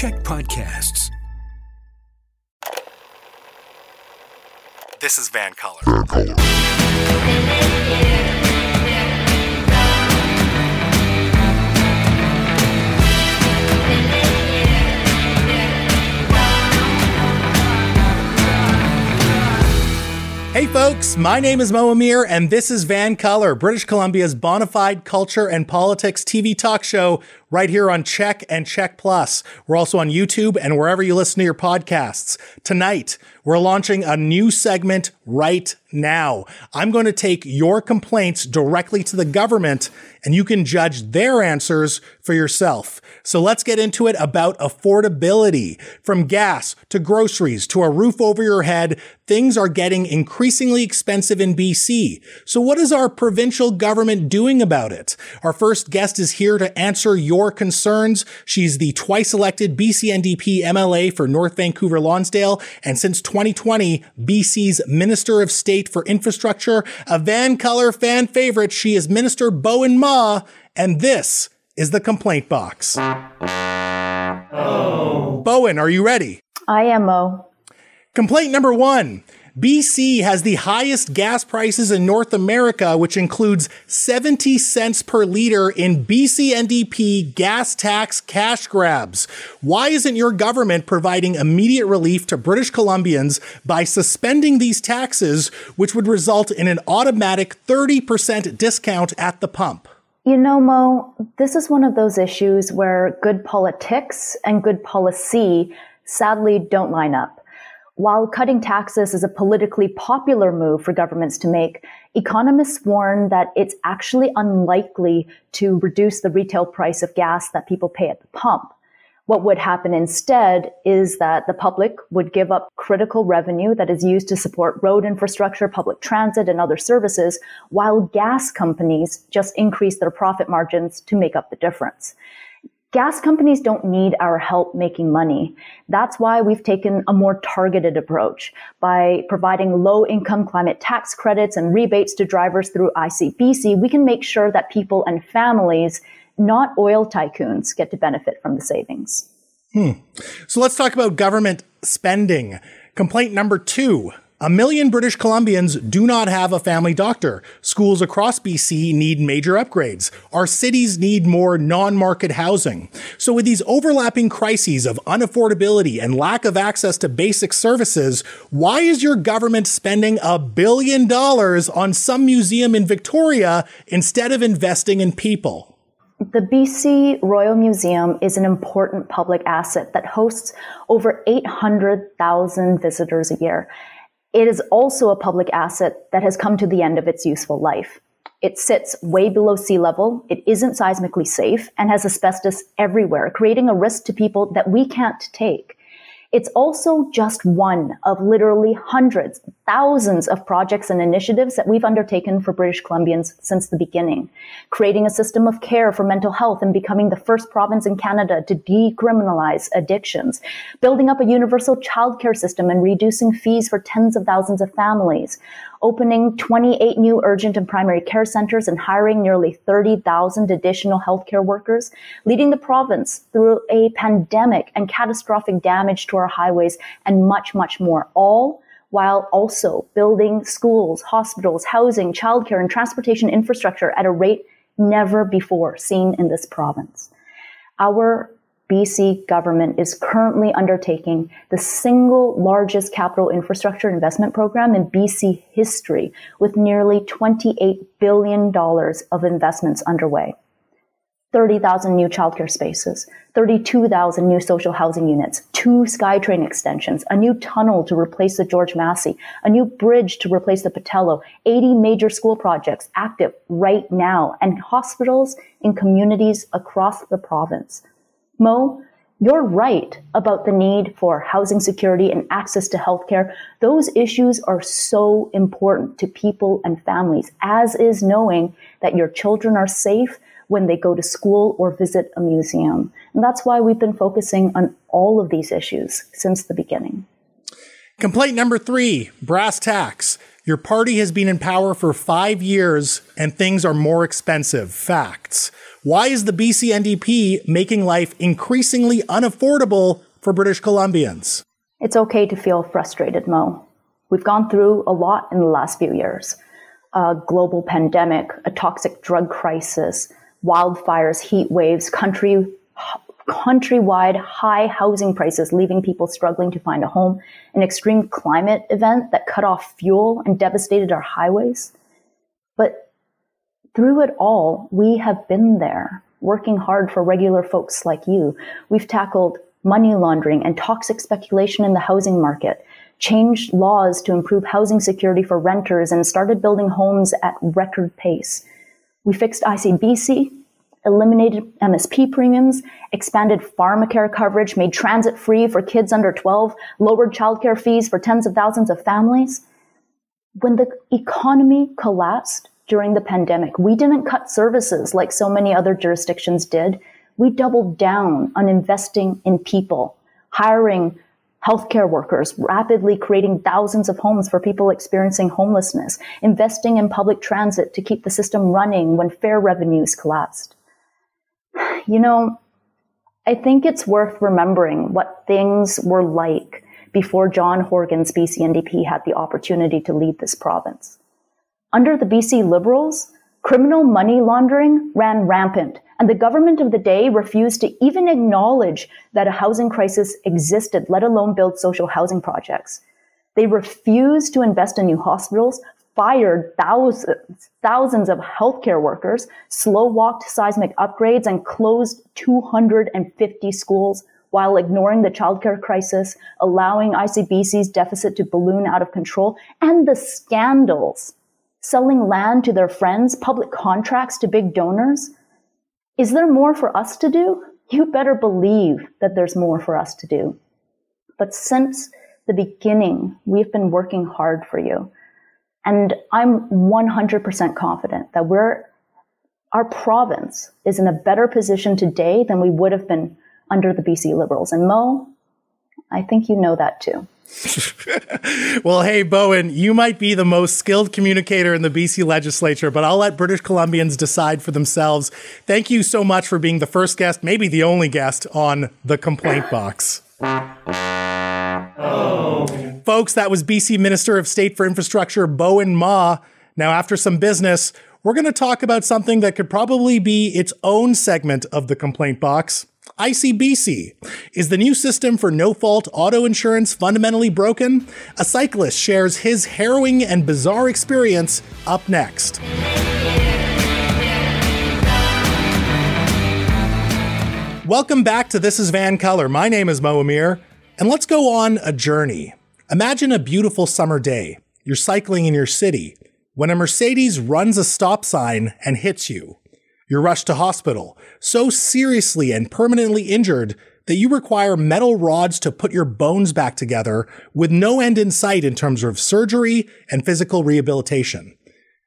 Check podcasts. This is Van Color. Hey folks, my name is Mo Amir, and this is Van Color, British Columbia's bona fide culture and politics TV talk show right here on Check and Check Plus. We're also on YouTube and wherever you listen to your podcasts. Tonight, we're launching a new segment right now. I'm going to take your complaints directly to the government and you can judge their answers for yourself. So let's get into it about affordability. From gas to groceries to a roof over your head, things are getting increasingly expensive in BC. So what is our provincial government doing about it? Our first guest is here to answer your concerns. She's the twice elected BC NDP MLA for North Vancouver Lonsdale and since 2020, BC's Minister of State for Infrastructure, a Van Color fan favorite. She is Minister Bowinn Ma, and this is the complaint box. Oh. Bowinn, are you ready? I am, Mo. Complaint number one. BC has the highest gas prices in North America, which includes 70 cents per liter in BC NDP gas tax cash grabs. Why isn't your government providing immediate relief to British Columbians by suspending these taxes, which would result in an automatic 30% discount at the pump? You know, Mo, this is one of those issues where good politics and good policy sadly don't line up. While cutting taxes is a politically popular move for governments to make, economists warn that it's actually unlikely to reduce the retail price of gas that people pay at the pump. What would happen instead is that the public would give up critical revenue that is used to support road infrastructure, public transit, and other services, while gas companies just increase their profit margins to make up the difference. Gas companies don't need our help making money. That's why we've taken a more targeted approach by providing low income climate tax credits and rebates to drivers through ICBC. We can make sure that people and families, not oil tycoons, get to benefit from the savings. Hmm. So let's talk about government spending. Complaint number two a million British Columbians do not have a family doctor. Schools across BC need major upgrades. Our cities need more non-market housing. So with these overlapping crises of unaffordability and lack of access to basic services, why is your government spending a billion dollars on some museum in Victoria instead of investing in people? The BC Royal Museum is an important public asset that hosts over 800,000 visitors a year. It is also a public asset that has come to the end of its useful life. It sits way below sea level, it isn't seismically safe, and has asbestos everywhere, creating a risk to people that we can't take. It's also just one of literally hundreds, thousands of projects and initiatives that we've undertaken for British Columbians since the beginning. Creating a system of care for mental health and becoming the first province in Canada to decriminalize addictions. Building up a universal childcare system and reducing fees for tens of thousands of families opening 28 new urgent and primary care centers and hiring nearly 30,000 additional healthcare workers, leading the province through a pandemic and catastrophic damage to our highways and much, much more, all while also building schools, hospitals, housing, childcare, and transportation infrastructure at a rate never before seen in this province. Our BC government is currently undertaking the single largest capital infrastructure investment program in BC history with nearly $28 billion of investments underway. 30,000 new childcare spaces, 32,000 new social housing units, two SkyTrain extensions, a new tunnel to replace the George Massey, a new bridge to replace the Pattullo, 80 major school projects active right now, and hospitals in communities across the province. Mo, you're right about the need for housing security and access to healthcare. Those issues are so important to people and families, as is knowing that your children are safe when they go to school or visit a museum. And that's why we've been focusing on all of these issues since the beginning. Complaint number three brass tacks. Your party has been in power for five years and things are more expensive. Facts. Why is the BC NDP making life increasingly unaffordable for British Columbians? It's okay to feel frustrated, Mo. We've gone through a lot in the last few years. A global pandemic, a toxic drug crisis, wildfires, heat waves, country countrywide high housing prices, leaving people struggling to find a home, an extreme climate event that cut off fuel and devastated our highways. But through it all, we have been there, working hard for regular folks like you. We've tackled money laundering and toxic speculation in the housing market, changed laws to improve housing security for renters, and started building homes at record pace. We fixed ICBC, eliminated MSP premiums, expanded pharmacare coverage, made transit free for kids under 12, lowered childcare fees for tens of thousands of families. When the economy collapsed during the pandemic, we didn't cut services like so many other jurisdictions did. We doubled down on investing in people, hiring healthcare workers, rapidly creating thousands of homes for people experiencing homelessness, investing in public transit to keep the system running when fare revenues collapsed. You know, I think it's worth remembering what things were like before John Horgan's BC NDP had the opportunity to lead this province. Under the BC Liberals, criminal money laundering ran rampant, and the government of the day refused to even acknowledge that a housing crisis existed, let alone build social housing projects. They refused to invest in new hospitals, fired thousands, thousands of healthcare workers, slow walked seismic upgrades, and closed 250 schools while ignoring the childcare crisis, allowing ICBC's deficit to balloon out of control, and the scandals selling land to their friends, public contracts to big donors. Is there more for us to do? You better believe that there's more for us to do. But since the beginning, we've been working hard for you. And I'm 100% confident that we're, our province is in a better position today than we would have been under the BC Liberals. And Mo, I think you know that too. well, hey, Bowinn, you might be the most skilled communicator in the BC legislature, but I'll let British Columbians decide for themselves. Thank you so much for being the first guest, maybe the only guest on the complaint box. Oh. Folks, that was BC Minister of State for Infrastructure, Bowinn Ma. Now, after some business, we're going to talk about something that could probably be its own segment of the complaint box. ICBC. Is the new system for no fault auto insurance fundamentally broken? A cyclist shares his harrowing and bizarre experience up next. Welcome back to This is Van Color. My name is Mo Amir. And let's go on a journey. Imagine a beautiful summer day. You're cycling in your city when a Mercedes runs a stop sign and hits you. You're rushed to hospital, so seriously and permanently injured that you require metal rods to put your bones back together with no end in sight in terms of surgery and physical rehabilitation.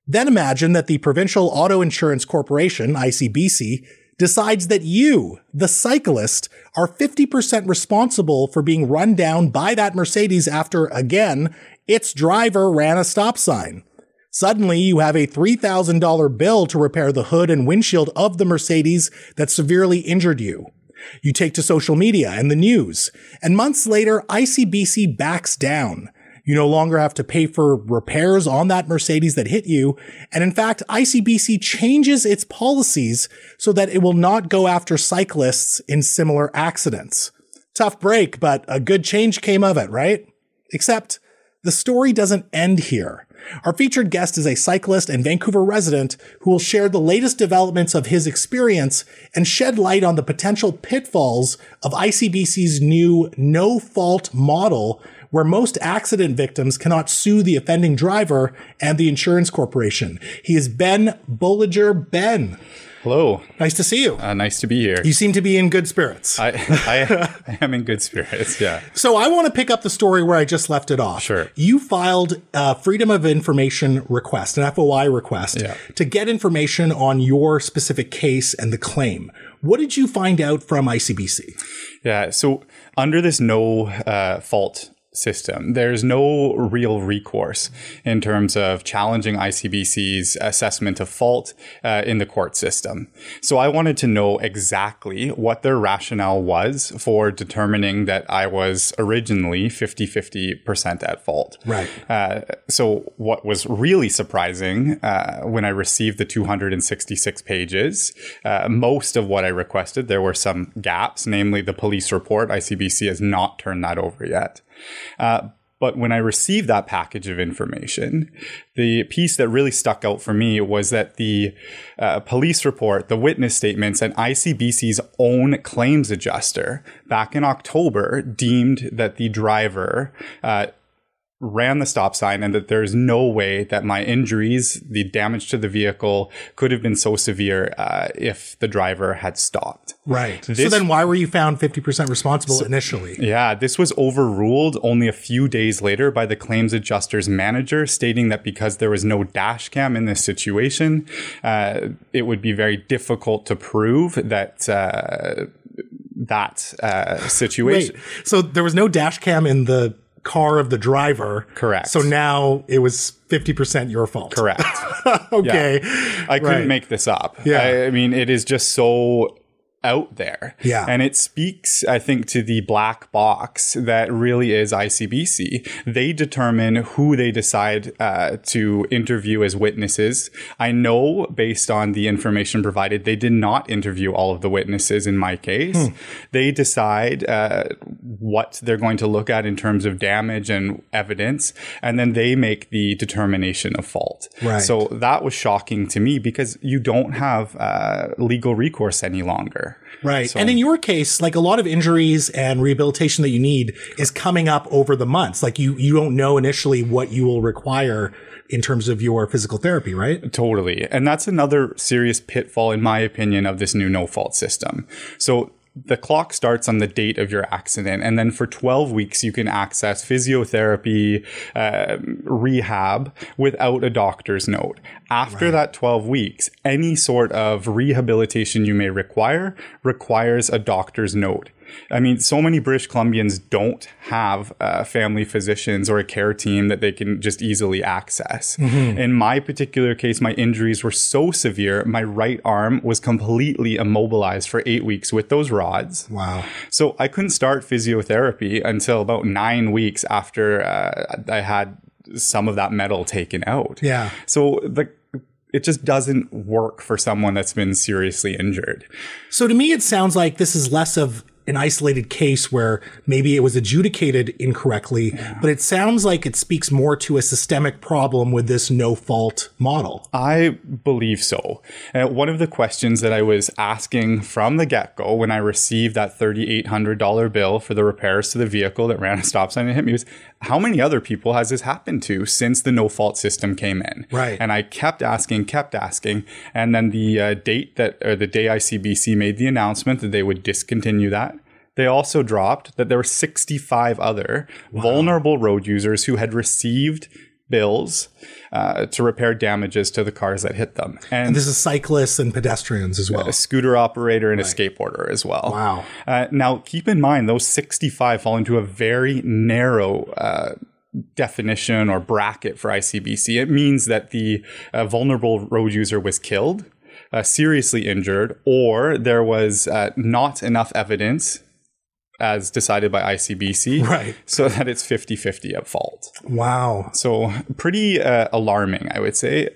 Then imagine that the Provincial Auto Insurance Corporation, ICBC, decides that you, the cyclist, are 50% responsible for being run down by that Mercedes after, again, its driver ran a stop sign. Suddenly, you have a $3,000 bill to repair the hood and windshield of the Mercedes that severely injured you. You take to social media and the news, and months later, ICBC backs down. You no longer have to pay for repairs on that Mercedes that hit you. And in fact, ICBC changes its policies so that it will not go after cyclists in similar accidents. Tough break, but a good change came of it, right? Except the story doesn't end here. Our featured guest is a cyclist and Vancouver resident who will share the latest developments of his experience and shed light on the potential pitfalls of ICBC's new no fault model where most accident victims cannot sue the offending driver and the insurance corporation. He is Ben Bolliger. Ben. Hello. Nice to see you. Uh, nice to be here. You seem to be in good spirits. I, I, I am in good spirits, yeah. So I want to pick up the story where I just left it off. Sure. You filed a Freedom of Information request, an FOI request, yeah. to get information on your specific case and the claim. What did you find out from ICBC? Yeah, so under this no uh, fault system. There's no real recourse in terms of challenging ICBC's assessment of fault uh, in the court system. So I wanted to know exactly what their rationale was for determining that I was originally 50 50% at fault. Right. Uh, so what was really surprising uh, when I received the 266 pages, uh, most of what I requested, there were some gaps, namely the police report. ICBC has not turned that over yet. Uh, but when I received that package of information, the piece that really stuck out for me was that the uh, police report, the witness statements, and ICBC's own claims adjuster back in October deemed that the driver uh, ran the stop sign and that there's no way that my injuries, the damage to the vehicle, could have been so severe uh, if the driver had stopped. Right. so then why were you found 50% responsible initially? Yeah, this was overruled only a few days later by the claims adjuster's manager, stating that because there was no dash cam in this situation, uh, it would be very difficult to prove that uh, that uh, situation. Wait, so there was no dash cam in the car of the driver. Correct. So now it was 50% your fault. Correct. okay. I couldn't Right. make this up. Yeah. I, I mean, it is just so out there. Yeah. And it speaks, I think, to the black box that really is ICBC. They determine who they decide uh, to interview as witnesses. I know based on the information provided, they did not interview all of the witnesses in my case. Hmm. They decide uh, what they're going to look at in terms of damage and evidence, and then they make the determination of fault. Right. So that was shocking to me because you don't have uh, legal recourse any longer. Right. So- and in your case, like a lot of injuries and rehabilitation that you need is coming up over the months. Like you, you don't know initially what you will require in terms of your physical therapy, right? Totally. And that's another serious pitfall, in my opinion, of this new no fault system. So the clock starts on the date of your accident. And then for 12 weeks, you can access physiotherapy, um, rehab without a doctor's note. After that 12 weeks, any sort of rehabilitation you may require requires a doctor's note. I mean, so many British Columbians don't have uh, family physicians or a care team that they can just easily access. In my particular case, my injuries were so severe, my right arm was completely immobilized for eight weeks with those rods. Wow. So I couldn't start physiotherapy until about nine weeks after uh, I had some of that metal taken out. Yeah. So the it just doesn't work for someone that's been seriously injured. So to me, it sounds like this is less of an isolated case where maybe it was adjudicated incorrectly, but it sounds like it speaks more to a systemic problem with this no fault model. I believe so. Uh, one of the questions that I was asking from the get go when I received that $3,800 bill for the repairs to the vehicle that ran a stop sign and hit me was how many other people has this happened to since the no fault system came in? Right. And I kept asking, kept asking. And then the uh, date that, or the day ICBC made the announcement that they would discontinue that. They also dropped that there were 65 other vulnerable road users who had received bills uh, to repair damages to the cars that hit them. And, This is cyclists and pedestrians as well. a scooter operator and a skateboarder as well. Wow. Uh, now, keep in mind, those 65 fall into a very narrow uh, definition or bracket for ICBC. It means that the uh, vulnerable road user was killed, uh, seriously injured, or there was uh, not enough evidence as decided by ICBC Right. so that it's 50 50 at fault. Wow. So, pretty uh, alarming, I would say,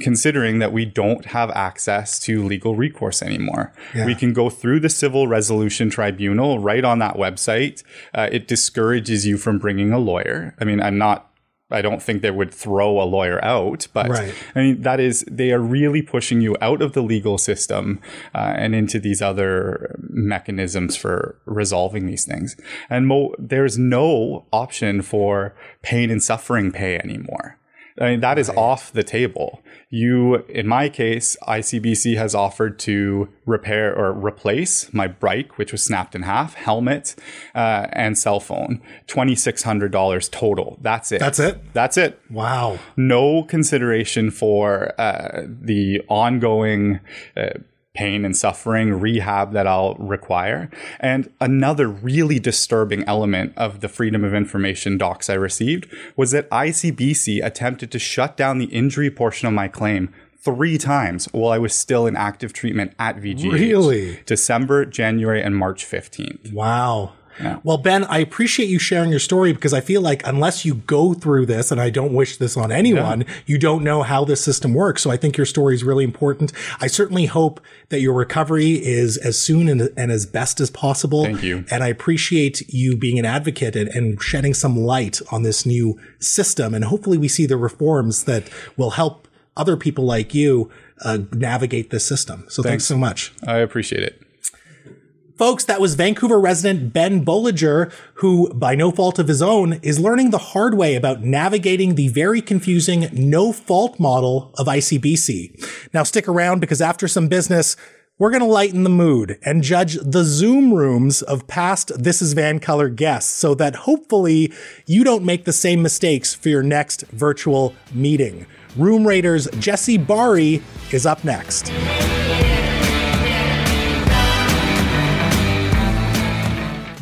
considering that we don't have access to legal recourse anymore. Yeah. We can go through the Civil Resolution Tribunal right on that website. Uh, it discourages you from bringing a lawyer. I mean, I'm not. I don't think they would throw a lawyer out, but Right. I mean that is they are really pushing you out of the legal system uh, and into these other mechanisms for resolving these things. And mo- there's no option for pain and suffering pay anymore. I mean that is off the table. You, in my case, ICBC has offered to repair or replace my bike, which was snapped in half, helmet, uh, and cell phone. Twenty six hundred dollars total. That's it. That's it? That's it Wow. no consideration for uh, the ongoing uh, pain and suffering, rehab that I'll require. And another really disturbing element of the Freedom of Information docs I received was that ICBC attempted to shut down the injury portion of my claim three times while I was still in active treatment at VGH. Really? December, January, and March 15th. Wow. Well, Ben, I appreciate you sharing your story because I feel like unless you go through this, and I don't wish this on anyone, you don't know how this system works. So I think your story is really important. I certainly hope that your recovery is as soon and, and as best as possible. Thank you. And I appreciate you being an advocate and, and shedding some light on this new system. And hopefully we see the reforms that will help other people like you uh, navigate this system. So thanks so much. I appreciate it. Folks, that was Vancouver resident Ben Bolliger, who, by no fault of his own, is learning the hard way about navigating the very confusing no fault model of ICBC. Now stick around because after some business, we're going to lighten the mood and judge the Zoom rooms of past This is Van Color guests so that hopefully you don't make the same mistakes for your next virtual meeting. Room Rater's Jesse Bahrey is up next.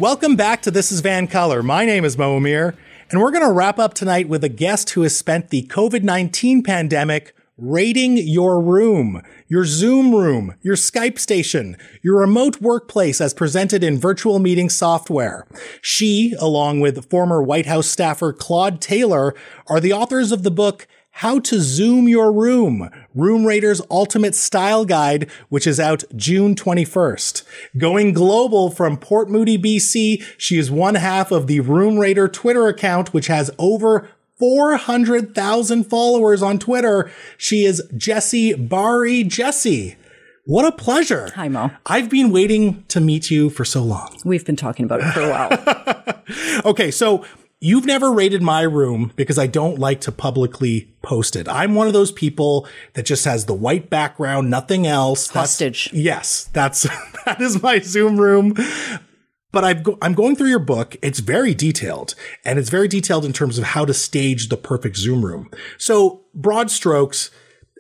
Welcome back to This is Van Color. My name is Mo Amir, and we're going to wrap up tonight with a guest who has spent the COVID 19 pandemic raiding your room, your Zoom room, your Skype station, your remote workplace as presented in virtual meeting software. She, along with former White House staffer Claude Taylor, are the authors of the book how to Zoom Your Room, Room Rater's Ultimate Style Guide, which is out June 21st. Going global from Port Moody, BC, she is one half of the Room Rater Twitter account, which has over 400,000 followers on Twitter. She is Jessie Bahrey. Jessie, what a pleasure. Hi, Mo. I've been waiting to meet you for so long. We've been talking about it for a while. Okay, so you've never rated my room because I don't like to publicly post it. I'm one of those people that just has the white background, nothing else. That's- yes, that's that is my Zoom room. But I've go- I'm going through your book. It's very detailed, and it's very detailed in terms of how to stage the perfect Zoom room. So, broad strokes,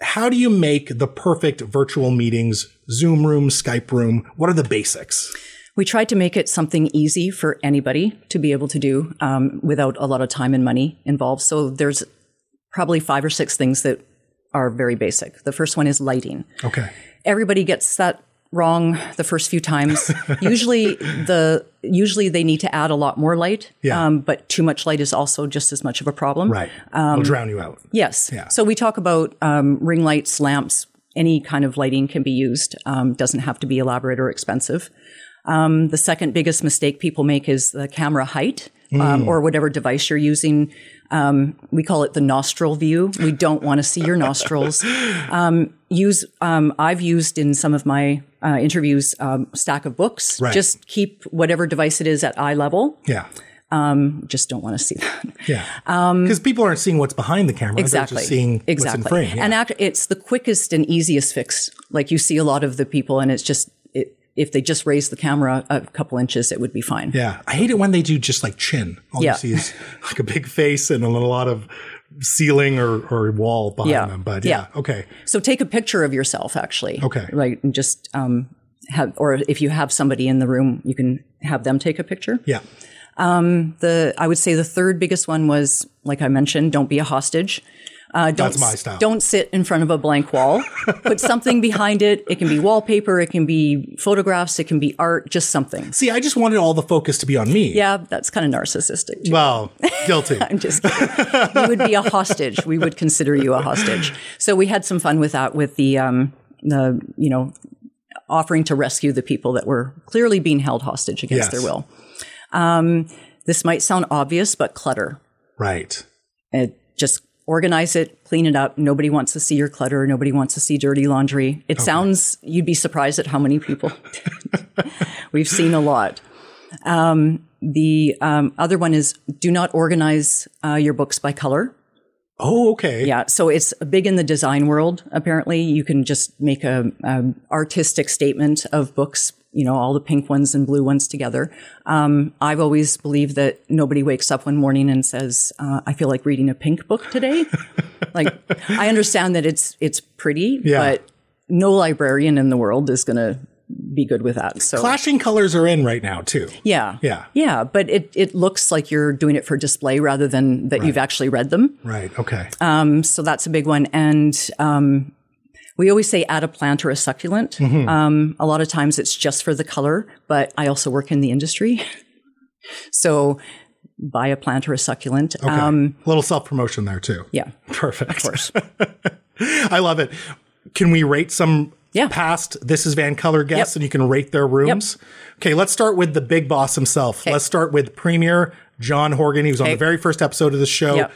how do you make the perfect virtual meetings, Zoom room, Skype room? What are the basics? We tried to make it something easy for anybody to be able to do um, without a lot of time and money involved. So there's probably five or six things that are very basic. The first one is lighting. Okay. Everybody gets that wrong the first few times. usually the usually they need to add a lot more light. Yeah. Um, but too much light is also just as much of a problem. Right. I'll drown you out. Yes. Yeah. So we talk about um, ring lights, lamps, any kind of lighting can be used. Um, doesn't have to be elaborate or expensive. Um, the second biggest mistake people make is the camera height um, or whatever device you're using. Um, we call it the nostril view. We don't want to see your nostrils. Um, use um, I've used in some of my uh, interviews um, stack of books. Right. Just keep whatever device it is at eye level. Yeah. Just don't want to see that. Yeah. Because people aren't seeing what's behind the camera. exactly They're just seeing exactly what's in frame. Yeah. and act, it's the quickest and easiest fix like you see a lot of the people and it's just if they just raise the camera a couple inches it would be fine yeah. I hate it when they do just like chin. All Yeah. you see is like a big face and a lot of ceiling or, or wall behind Yeah. them. But yeah. Yeah. Okay. so take a picture of yourself actually Okay. right and just um have or if you have somebody in the room you can have them take a picture Yeah. the i would say the third biggest one was like i mentioned don't be a hostage uh, don't, That's my style. Don't sit in front of a blank wall. Put something behind it. It can be wallpaper. It can be photographs. It can be art. Just something. See, I just wanted all the focus to be on me. Yeah, that's kind of narcissistic. Too. Well, guilty. I'm just kidding. you would be a hostage. We would consider you a hostage. So we had some fun with that, with the, um, the, you know, offering to rescue the people that were clearly being held hostage against Yes. their will. Um, this might sound obvious, but clutter. right. It just organize it, clean it up. Nobody wants to see your clutter. Nobody wants to see dirty laundry. It sounds, you'd be surprised at how many people. We've seen a lot. Um, the um, other one is do not organize uh, your books by color. Oh, okay. Yeah, so it's big in the design world. Apparently, you can just make a, a artistic statement of books. You know, all the pink ones and blue ones together. Um, I've always believed that nobody wakes up one morning and says, uh, "I feel like reading a pink book today." like, I understand that it's it's pretty, Yeah. but no librarian in the world is going to be good with that. So Clashing colors are in right now too. yeah, Yeah. yeah. But it it looks like you're doing it for display rather than that you've actually read them. Right. Okay. Um, so that's a big one. And um, we always say add a plant or a succulent. Mm-hmm. Um, a lot of times it's just for the color, but I also work in the industry. so buy a plant or a succulent. okay. Um, a little self promotion there too. yeah, Perfect. of course. I love it. Can we rate some Yeah. past This is Van Color guests Yep. and you can rate their rooms? Okay, let's start with the big boss himself. Let's start with Premier John Horgan. He was on the very first episode of the show. Yep.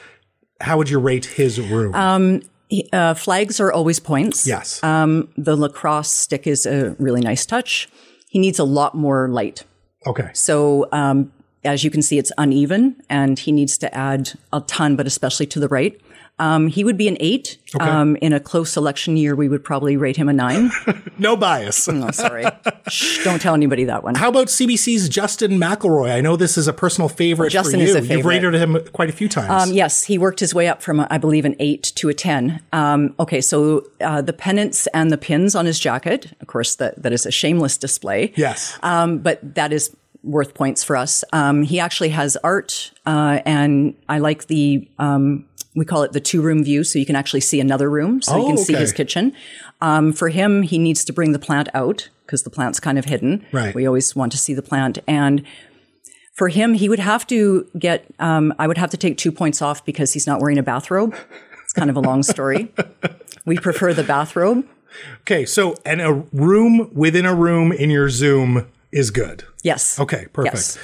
How would you rate his room? He- uh, flags are always points. yes. Um, the lacrosse stick is a really nice touch. He needs a lot more light. okay. So um, as you can see, it's uneven, and he needs to add a ton, but especially to the right. Um, he would be an eight. Um, in a close election year, we would probably rate him a nine. No bias. oh, sorry. Shh, don't tell anybody that one. How about CBC's Justin McElroy? I know this is a personal favorite Justin for you. is a You've rated him quite a few times. Um, yes, he worked his way up from, I believe, an eight to a 10. Um, okay, so uh, the pennants and the pins on his jacket, of course, that, that is a shameless display. yes. Um, but that is worth points for us. Um, he actually has art, uh, and I like the, um, we call it the two room view, so you can actually see another room, so you Oh, can see his kitchen. Um, for him, he needs to bring the plant out because the plant's kind of hidden. Right. We always want to see the plant. And for him, he would have to get, um, I would have to take two points off because he's not wearing a bathrobe. It's kind of a long story. we prefer the bathrobe. okay, so and a room within a room in your Zoom is good. Yes. Okay, perfect. Yes.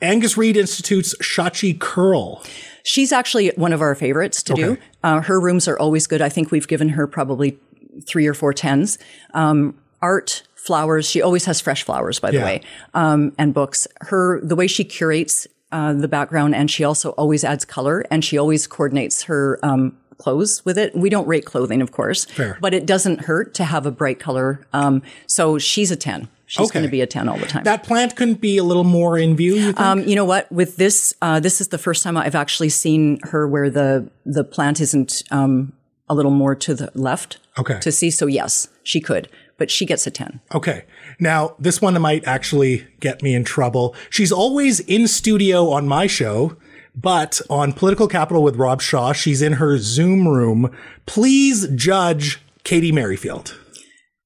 Angus Reid Institute's Shachi Kurl. She's actually one of our favorites to do. Uh, her rooms are always good. I think we've given her probably three or four tens. Um, art, flowers. She always has fresh flowers, by the Yeah. way, um, and books. Her the way she curates uh, the background, and she also always adds color, and she always coordinates her um, clothes with it. We don't rate clothing, of course, Fair. but it doesn't hurt to have a bright color. Um, so she's a ten. She's Okay. going to be a ten all the time. That plant couldn't be a little more in view. You think? Um, you know what? With this, uh, this is the first time I've actually seen her where the the plant isn't um, a little more to the left. Okay. To see, so yes, she could, but she gets a ten. Okay. Now, this one might actually get me in trouble. She's always in studio on my show, but on Political Capital with Rob Shaw, she's in her Zoom room. Please judge Katy Merrifield.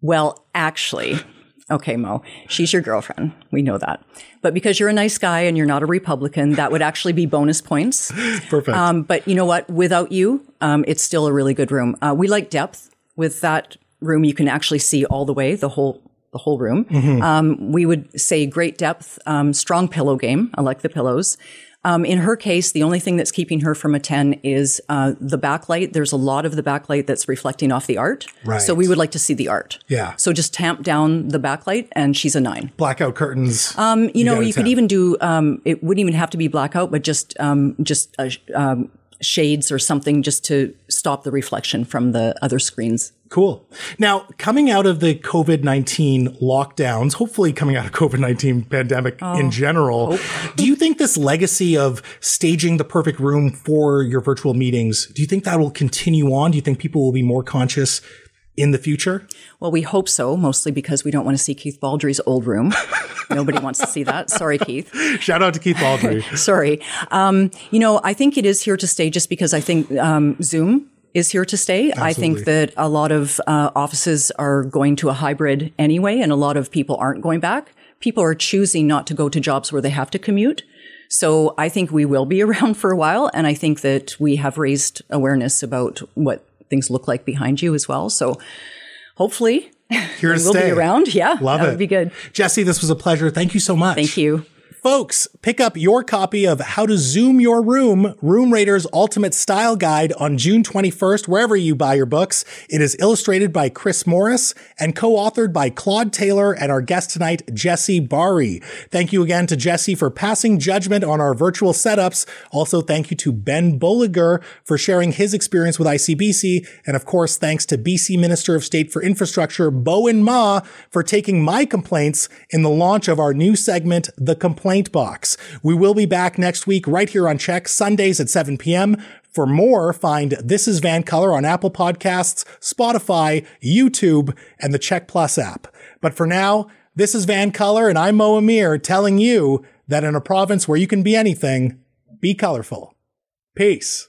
Well, actually, okay, Mo, she's your girlfriend. We know that, but because you're a nice guy and you're not a Republican, that would actually be bonus points. Perfect. Um, but you know what? Without you, um, it's still a really good room. Uh, we like depth. With that room, you can actually see all the way, the whole the whole room. Um, we would say great depth, um, strong pillow game. I like the pillows. Um, in her case, the only thing that's keeping her from a 10 is uh, the backlight. There's a lot of the backlight that's reflecting off the art. Right. So we would like to see the art. Yeah. So just tamp down the backlight and she's a nine. Blackout curtains. Um, you, know, get a you could even do. Um, it wouldn't even have to be blackout, but just um, just uh, sh- um, shades or something, just to stop the reflection from the other screens. Cool. Now, coming out of the COVID 19 lockdowns, hopefully coming out of COVID 19 pandemic Oh, in general, oh. do you think this legacy of staging the perfect room for your virtual meetings, do you think that will continue on? Do you think people will be more conscious in the future? Well, we hope so, mostly because we don't want to see Keith Baldrey's old room. Nobody wants to see that. Sorry, Keith. Shout out to Keith Baldry. Sorry. Um, you know, I think it is here to stay just because I think um, Zoom is here to stay. Absolutely. I think that a lot of uh, offices are going to a hybrid anyway, and a lot of people aren't going back. People are choosing not to go to jobs where they have to commute. So I think we will be around for a while, and I think that we have raised awareness about what things look like behind you as well. So hopefully Here to we'll stay. be around. Yeah, Love it. would be good. Jesse, this was a pleasure. Thank you so much. Thank you. Folks, pick up your copy of How to Zoom Your Room, Room Rater's Ultimate Style Guide on June 21st, wherever you buy your books. It is illustrated by Chris Morris and co-authored by Claude Taylor and our guest tonight, Jesse Bahrey. Thank you again to Jesse for passing judgment on our virtual setups. Also, thank you to Ben Bolliger for sharing his experience with ICBC. And of course, thanks to BC Minister of State for Infrastructure, Bowinn Ma, for taking my complaints in the launch of our new segment, The Complaint Box. We will be back next week right here on Check, Sundays at 7 p.m. For more, find This is Van Color on Apple Podcasts, Spotify, YouTube, and the Check Plus app. But for now, this is Van Color, and I'm Mo Amir telling you that in a province where you can be anything, be colorful. Peace.